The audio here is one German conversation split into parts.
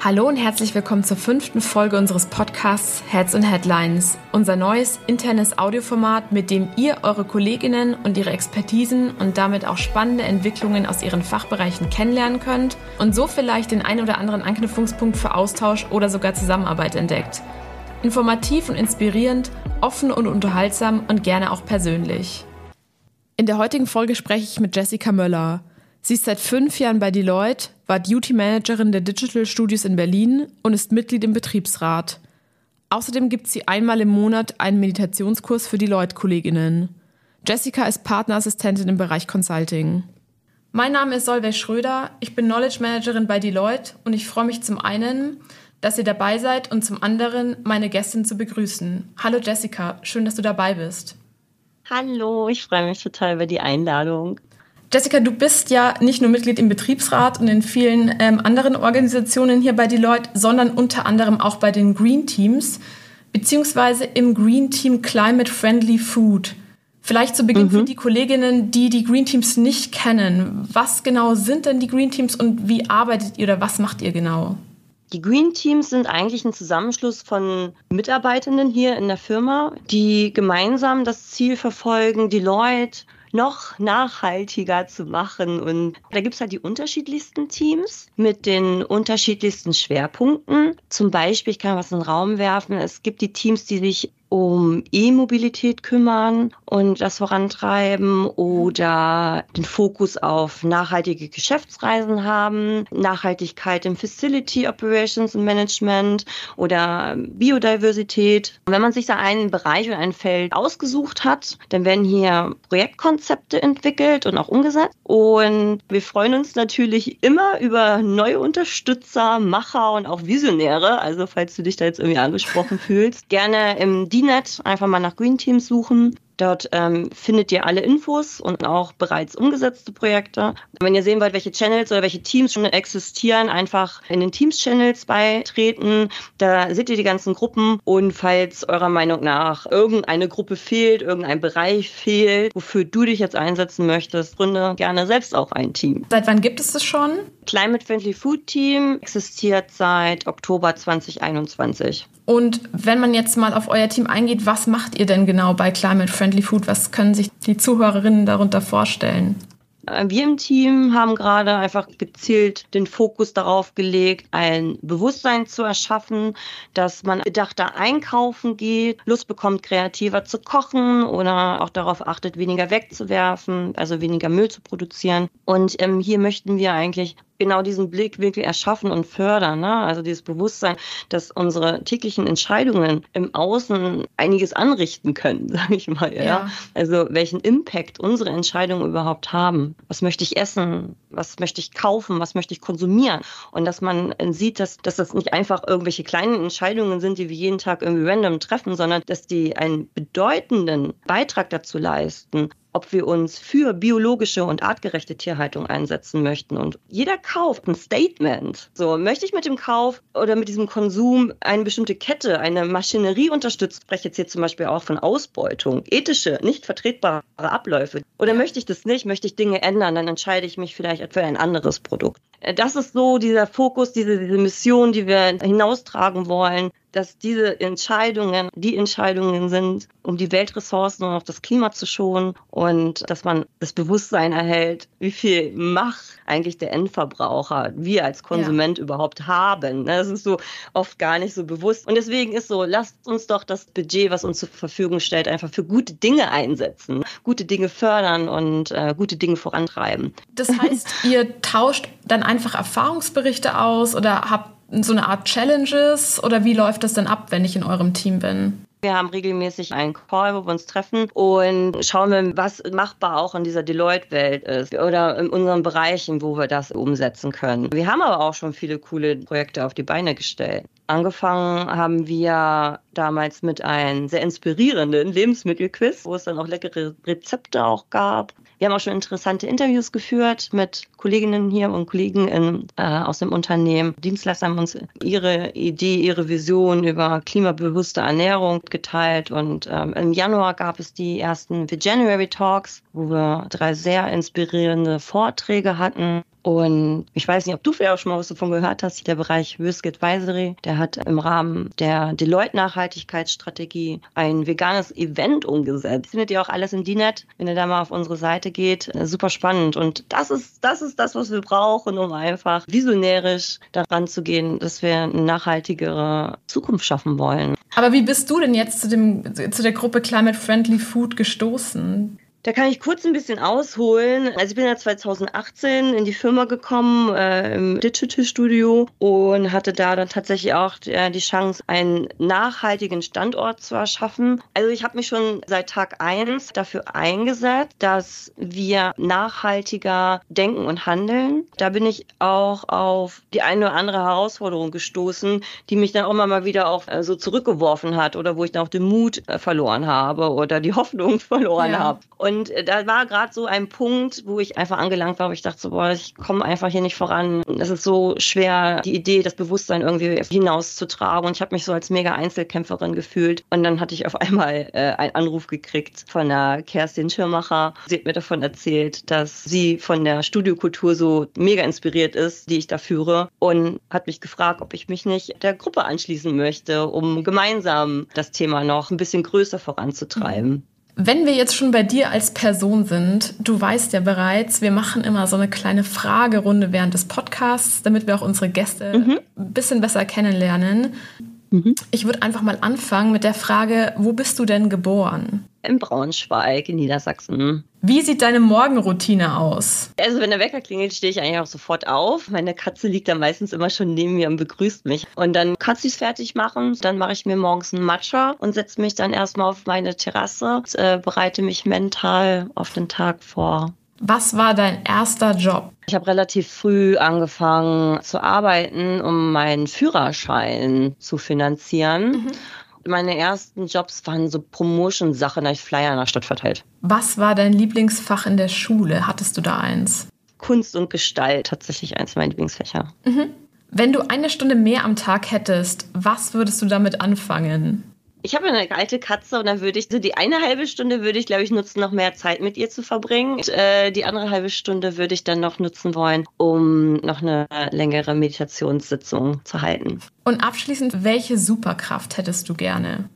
Hallo und herzlich willkommen zur fünften Folge unseres Podcasts Heads and Headlines, unser neues internes Audioformat, mit dem ihr eure Kolleginnen und ihre Expertisen und damit auch spannende Entwicklungen aus ihren Fachbereichen kennenlernen könnt und so vielleicht den ein oder anderen Anknüpfungspunkt für Austausch oder sogar Zusammenarbeit entdeckt. Informativ und inspirierend, offen und unterhaltsam und gerne auch persönlich. In der heutigen Folge spreche ich mit Jessica Möller. Sie ist seit fünf Jahren bei Deloitte, war Duty Managerin der Digital Studios in Berlin und ist Mitglied im Betriebsrat. Außerdem gibt sie einmal im Monat einen Meditationskurs für Deloitte-Kolleginnen. Jessica ist Partnerassistentin im Bereich Consulting. Mein Name ist Solveig Schröder, ich bin Knowledge Managerin bei Deloitte und ich freue mich zum einen, dass ihr dabei seid und zum anderen meine Gästin zu begrüßen. Hallo Jessica, schön, dass du dabei bist. Hallo, ich freue mich total über die Einladung. Jessica, du bist ja nicht nur Mitglied im Betriebsrat und in vielen ähm, anderen Organisationen hier bei Deloitte, sondern unter anderem auch bei den Green Teams, beziehungsweise im Green Team Climate Friendly Food. Vielleicht zu Beginn mhm. für die Kolleginnen, die die Green Teams nicht kennen. Was genau sind denn die Green Teams und wie arbeitet ihr oder was macht ihr genau? Die Green Teams sind eigentlich ein Zusammenschluss von Mitarbeitenden hier in der Firma, die gemeinsam das Ziel verfolgen, Deloitte noch nachhaltiger zu machen. Und da gibt es halt die unterschiedlichsten Teams mit den unterschiedlichsten Schwerpunkten. Zum Beispiel, ich kann was in den Raum werfen, es gibt die Teams, die sich um E-Mobilität kümmern und das vorantreiben oder den Fokus auf nachhaltige Geschäftsreisen haben, Nachhaltigkeit im Facility Operations und Management oder Biodiversität. Wenn man sich da einen Bereich oder ein Feld ausgesucht hat, dann werden hier Projektkonzepte entwickelt und auch umgesetzt. Und wir freuen uns natürlich immer über neue Unterstützer, Macher und auch Visionäre. Also falls du dich da jetzt irgendwie angesprochen fühlst, gerne im DNet einfach mal nach Green Teams suchen Dort ähm, findet ihr alle Infos und auch bereits umgesetzte Projekte. Wenn ihr sehen wollt, welche Channels oder welche Teams schon existieren, einfach in den Teams-Channels beitreten. Da seht ihr die ganzen Gruppen und falls eurer Meinung nach irgendeine Gruppe fehlt, irgendein Bereich fehlt, wofür du dich jetzt einsetzen möchtest, gründe gerne selbst auch ein Team. Seit wann gibt es das schon? Climate Friendly Food Team existiert seit Oktober 2021. Und wenn man jetzt mal auf euer Team eingeht, was macht ihr denn genau bei Climate Friendly Food? Was können sich die Zuhörerinnen darunter vorstellen? Äh, wir im Team haben gerade einfach gezielt den Fokus darauf gelegt, ein Bewusstsein zu erschaffen, dass man bedachter einkaufen geht, Lust bekommt, kreativer zu kochen oder auch darauf achtet, weniger wegzuwerfen, also weniger Müll zu produzieren. Und ähm, hier möchten wir eigentlich genau diesen Blickwinkel erschaffen und fördern. Ne? Also dieses Bewusstsein, dass unsere täglichen Entscheidungen im Außen einiges anrichten können, sage ich mal. Ja? ja? Also welchen Impact unsere Entscheidungen überhaupt haben. Was möchte ich essen? Was möchte ich kaufen? Was möchte ich konsumieren? Und dass man sieht, dass, dass das nicht einfach irgendwelche kleinen Entscheidungen sind, die wir jeden Tag irgendwie random treffen, sondern dass die einen bedeutenden Beitrag dazu leisten, ob wir uns für biologische und artgerechte Tierhaltung einsetzen möchten. Und jeder kauft ein Statement. So, möchte ich mit dem Kauf oder mit diesem Konsum eine bestimmte Kette, eine Maschinerie unterstützen? Ich spreche jetzt hier zum Beispiel auch von Ausbeutung, ethische, nicht vertretbare Abläufe. Oder möchte ich das nicht? Möchte ich Dinge ändern? Dann entscheide ich mich vielleicht für ein anderes Produkt. Das ist so dieser Fokus, diese, diese Mission, die wir hinaustragen wollen, dass diese Entscheidungen die Entscheidungen sind, um die Weltressourcen und auch das Klima zu schonen und dass man das Bewusstsein erhält, wie viel Macht eigentlich der Endverbraucher, wir als Konsument ja. überhaupt haben. Ne, das ist so oft gar nicht so bewusst. Und deswegen ist so, lasst uns doch das Budget, was uns zur Verfügung stellt, einfach für gute Dinge einsetzen, gute Dinge fördern und äh, gute Dinge vorantreiben. Das heißt, ihr tauscht dann einfach Erfahrungsberichte aus oder habt so eine Art Challenges oder wie läuft das denn ab, wenn ich in eurem Team bin? Wir haben regelmäßig einen Call, wo wir uns treffen und schauen, was machbar auch in dieser Deloitte-Welt ist oder in unseren Bereichen, wo wir das umsetzen können. Wir haben aber auch schon viele coole Projekte auf die Beine gestellt. Angefangen haben wir damals mit einem sehr inspirierenden Lebensmittelquiz, wo es dann auch leckere Rezepte auch gab. Wir haben auch schon interessante Interviews geführt mit Kolleginnen hier und Kollegen in, äh, aus dem Unternehmen. Dienstleister haben uns ihre Idee, ihre Vision über klimabewusste Ernährung geteilt. Und ähm, im Januar gab es die ersten The January Talks, wo wir drei sehr inspirierende Vorträge hatten. Und ich weiß nicht, ob du vielleicht auch schon mal was davon gehört hast, der Bereich Risk Advisory, der hat im Rahmen der Deloitte Nachhaltigkeitsstrategie ein veganes Event umgesetzt. Findet ihr auch alles im DINET, wenn ihr da mal auf unsere Seite geht. Super spannend. Und das ist, das ist das, was wir brauchen, um einfach visionärisch daran zu gehen, dass wir eine nachhaltigere Zukunft schaffen wollen. Aber wie bist du denn jetzt zu, dem, zu der Gruppe Climate Friendly Food gestoßen? Da kann ich kurz ein bisschen ausholen. Also ich bin ja 2018 in die Firma gekommen, äh, im Digital Studio und hatte da dann tatsächlich auch äh, die Chance, einen nachhaltigen Standort zu erschaffen. Also ich habe mich schon seit Tag eins dafür eingesetzt, dass wir nachhaltiger denken und handeln. Da bin ich auch auf die eine oder andere Herausforderung gestoßen, die mich dann auch mal wieder auch äh, so zurückgeworfen hat oder wo ich dann auch den Mut äh, verloren habe oder die Hoffnung verloren ja. habe. Und äh, da war gerade so ein Punkt, wo ich einfach angelangt war, wo ich dachte so, boah, ich komme einfach hier nicht voran. Es ist so schwer, die Idee, das Bewusstsein irgendwie hinauszutragen. Und ich habe mich so als mega Einzelkämpferin gefühlt. Und dann hatte ich auf einmal äh, einen Anruf gekriegt von der Kerstin Schirmacher. Sie hat mir davon erzählt, dass sie von der Studiokultur so mega inspiriert ist, die ich da führe. Und hat mich gefragt, ob ich mich nicht der Gruppe anschließen möchte, um gemeinsam das Thema noch ein bisschen größer voranzutreiben. Mhm. Wenn wir jetzt schon bei dir als Person sind, du weißt ja bereits, wir machen immer so eine kleine Fragerunde während des Podcasts, damit wir auch unsere Gäste mhm. ein bisschen besser kennenlernen. Mhm. Ich würde einfach mal anfangen mit der Frage, wo bist du denn geboren? In Braunschweig, in Niedersachsen. Wie sieht deine Morgenroutine aus? Also wenn der Wecker klingelt, stehe ich eigentlich auch sofort auf. Meine Katze liegt dann meistens immer schon neben mir und begrüßt mich. Und dann kann sie es fertig machen. Dann mache ich mir morgens einen Matcha und setze mich dann erstmal auf meine Terrasse und äh, bereite mich mental auf den Tag vor. Was war dein erster Job? Ich habe relativ früh angefangen zu arbeiten, um meinen Führerschein zu finanzieren. Mhm. Meine ersten Jobs waren so Promotion-Sachen, da ich Flyer in der Stadt verteilt. Was war dein Lieblingsfach in der Schule? Hattest du da eins? Kunst und Gestalt, tatsächlich eins meiner Lieblingsfächer. Mhm. Wenn du eine Stunde mehr am Tag hättest, was würdest du damit anfangen? Ich habe eine alte Katze und dann würde ich, so die eine halbe Stunde würde ich, glaube ich, nutzen, noch mehr Zeit mit ihr zu verbringen. Und, äh, die andere halbe Stunde würde ich dann noch nutzen wollen, um noch eine längere Meditationssitzung zu halten. Und abschließend, welche Superkraft hättest du gerne?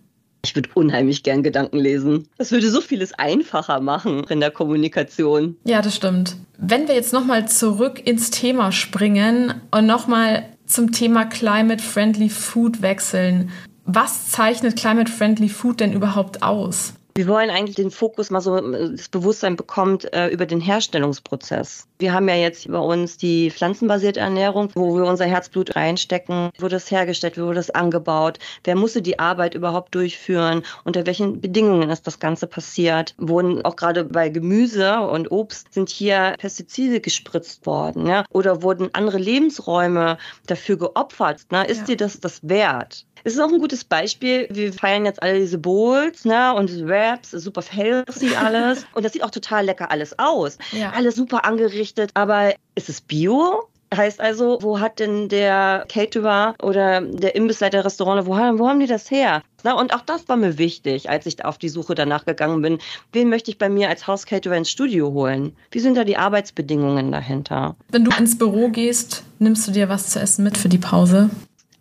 Ich würde unheimlich gern Gedanken lesen. Das würde so vieles einfacher machen in der Kommunikation. Ja, das stimmt. Wenn wir jetzt nochmal zurück ins Thema springen und nochmal zum Thema Climate Friendly Food wechseln. Was zeichnet Climate Friendly Food denn überhaupt aus? Wir wollen eigentlich den Fokus mal so, das Bewusstsein bekommt äh, über den Herstellungsprozess. Wir haben ja jetzt bei uns die pflanzenbasierte Ernährung, wo wir unser Herzblut reinstecken. Wurde das hergestellt, wie wurde das angebaut? Wer musste die Arbeit überhaupt durchführen? Unter welchen Bedingungen ist das Ganze passiert? Wurden auch gerade bei Gemüse und Obst sind hier Pestizide gespritzt worden? Ja? Oder wurden andere Lebensräume dafür geopfert? Ne? Ist ja. dir das das wert? Es ist auch ein gutes Beispiel. Wir feiern jetzt alle diese Bowls ne, und diese Wraps, super healthy alles. und das sieht auch total lecker alles aus. Ja. Alles super angerichtet. Aber ist es Bio? Heißt also, wo hat denn der Caterer oder der Imbissleiter Restaurant, wo, wo haben die das her? Na, und auch das war mir wichtig, als ich auf die Suche danach gegangen bin. Wen möchte ich bei mir als Hauscaterer ins Studio holen? Wie sind da die Arbeitsbedingungen dahinter? Wenn du ins Büro gehst, nimmst du dir was zu essen mit für die Pause?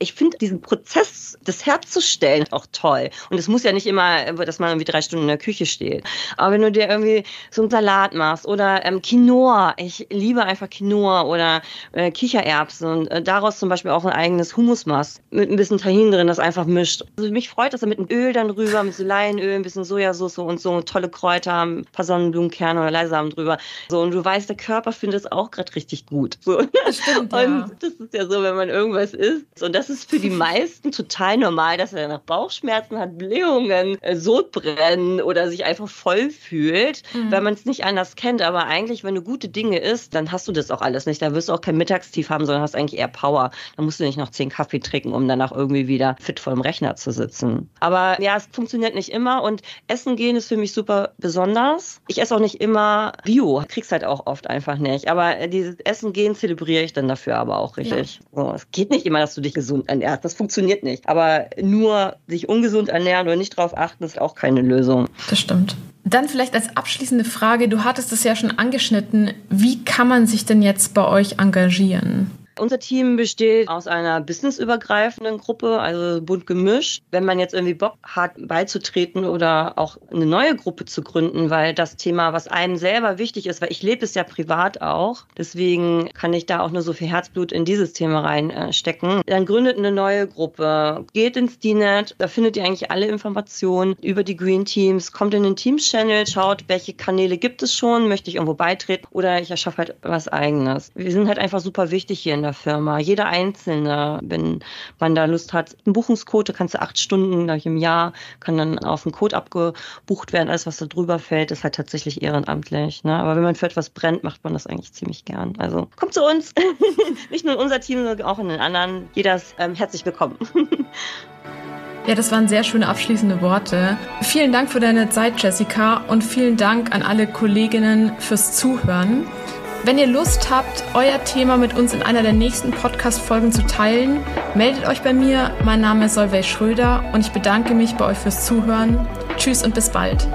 Ich finde diesen Prozess, das herzustellen, auch toll. Und es muss ja nicht immer, dass man irgendwie drei Stunden in der Küche steht. Aber wenn du dir irgendwie so einen Salat machst oder ähm, Quinoa, ich liebe einfach Quinoa oder äh, Kichererbsen und äh, daraus zum Beispiel auch ein eigenes Hummus machst, mit ein bisschen Tahin drin, das einfach mischt. Also mich freut das mit dem Öl dann rüber, mit so Leinöl, ein bisschen Sojasauce und so tolle Kräuter, ein paar Sonnenblumenkerne oder Leisamen drüber. So, und du weißt, der Körper findet es auch gerade richtig gut. So. Das stimmt, ja. Und das ist ja so, wenn man irgendwas isst. Und das ist für die meisten total normal, dass er nach Bauchschmerzen hat, Blähungen, äh, Sodbrennen oder sich einfach voll fühlt, mhm. weil man es nicht anders kennt. Aber eigentlich, wenn du gute Dinge isst, dann hast du das auch alles nicht. Da wirst du auch kein Mittagstief haben, sondern hast eigentlich eher Power. Da musst du nicht noch zehn Kaffee trinken, um danach irgendwie wieder fit vor dem Rechner zu sitzen. Aber ja, es funktioniert nicht immer und Essen gehen ist für mich super besonders. Ich esse auch nicht immer Bio, krieg's halt auch oft einfach nicht. Aber dieses Essen gehen zelebriere ich dann dafür aber auch richtig. Ja. So, es geht nicht immer, dass du dich gesund ungesund ernährst. Das funktioniert nicht. Aber nur sich ungesund ernähren oder nicht darauf achten, ist auch keine Lösung. Das stimmt. Dann vielleicht als abschließende Frage, du hattest es ja schon angeschnitten, wie kann man sich denn jetzt bei euch engagieren? Unser Team besteht aus einer businessübergreifenden Gruppe, also bunt gemischt. Wenn man jetzt irgendwie Bock hat, beizutreten oder auch eine neue Gruppe zu gründen, weil das Thema, was einem selber wichtig ist, weil ich lebe es ja privat auch, deswegen kann ich da auch nur so viel Herzblut in dieses Thema reinstecken, dann gründet eine neue Gruppe, geht ins DNet, da findet ihr eigentlich alle Informationen über die Green Teams, kommt in den Teams-Channel, schaut, welche Kanäle gibt es schon, möchte ich irgendwo beitreten oder ich erschaffe halt was eigenes. Wir sind halt einfach super wichtig hier in der Firma. Jeder Einzelne, wenn man da Lust hat, ein Buchungscode, da kannst du acht Stunden ich, im Jahr, kann dann auf einen Code abgebucht werden. Alles, was da drüber fällt, ist halt tatsächlich ehrenamtlich. Ne? Aber wenn man für etwas brennt, macht man das eigentlich ziemlich gern. Also kommt zu uns. Nicht nur in unser Team, sondern auch in den anderen. Jeder ist ähm, herzlich willkommen. Ja, das waren sehr schöne abschließende Worte. Vielen Dank für deine Zeit, Jessica, und vielen Dank an alle Kolleginnen fürs Zuhören. Wenn ihr Lust habt, euer Thema mit uns in einer der nächsten Podcast-Folgen zu teilen, meldet euch bei mir. Mein Name ist Solveig Schröder und ich bedanke mich bei euch fürs Zuhören. Tschüss und bis bald.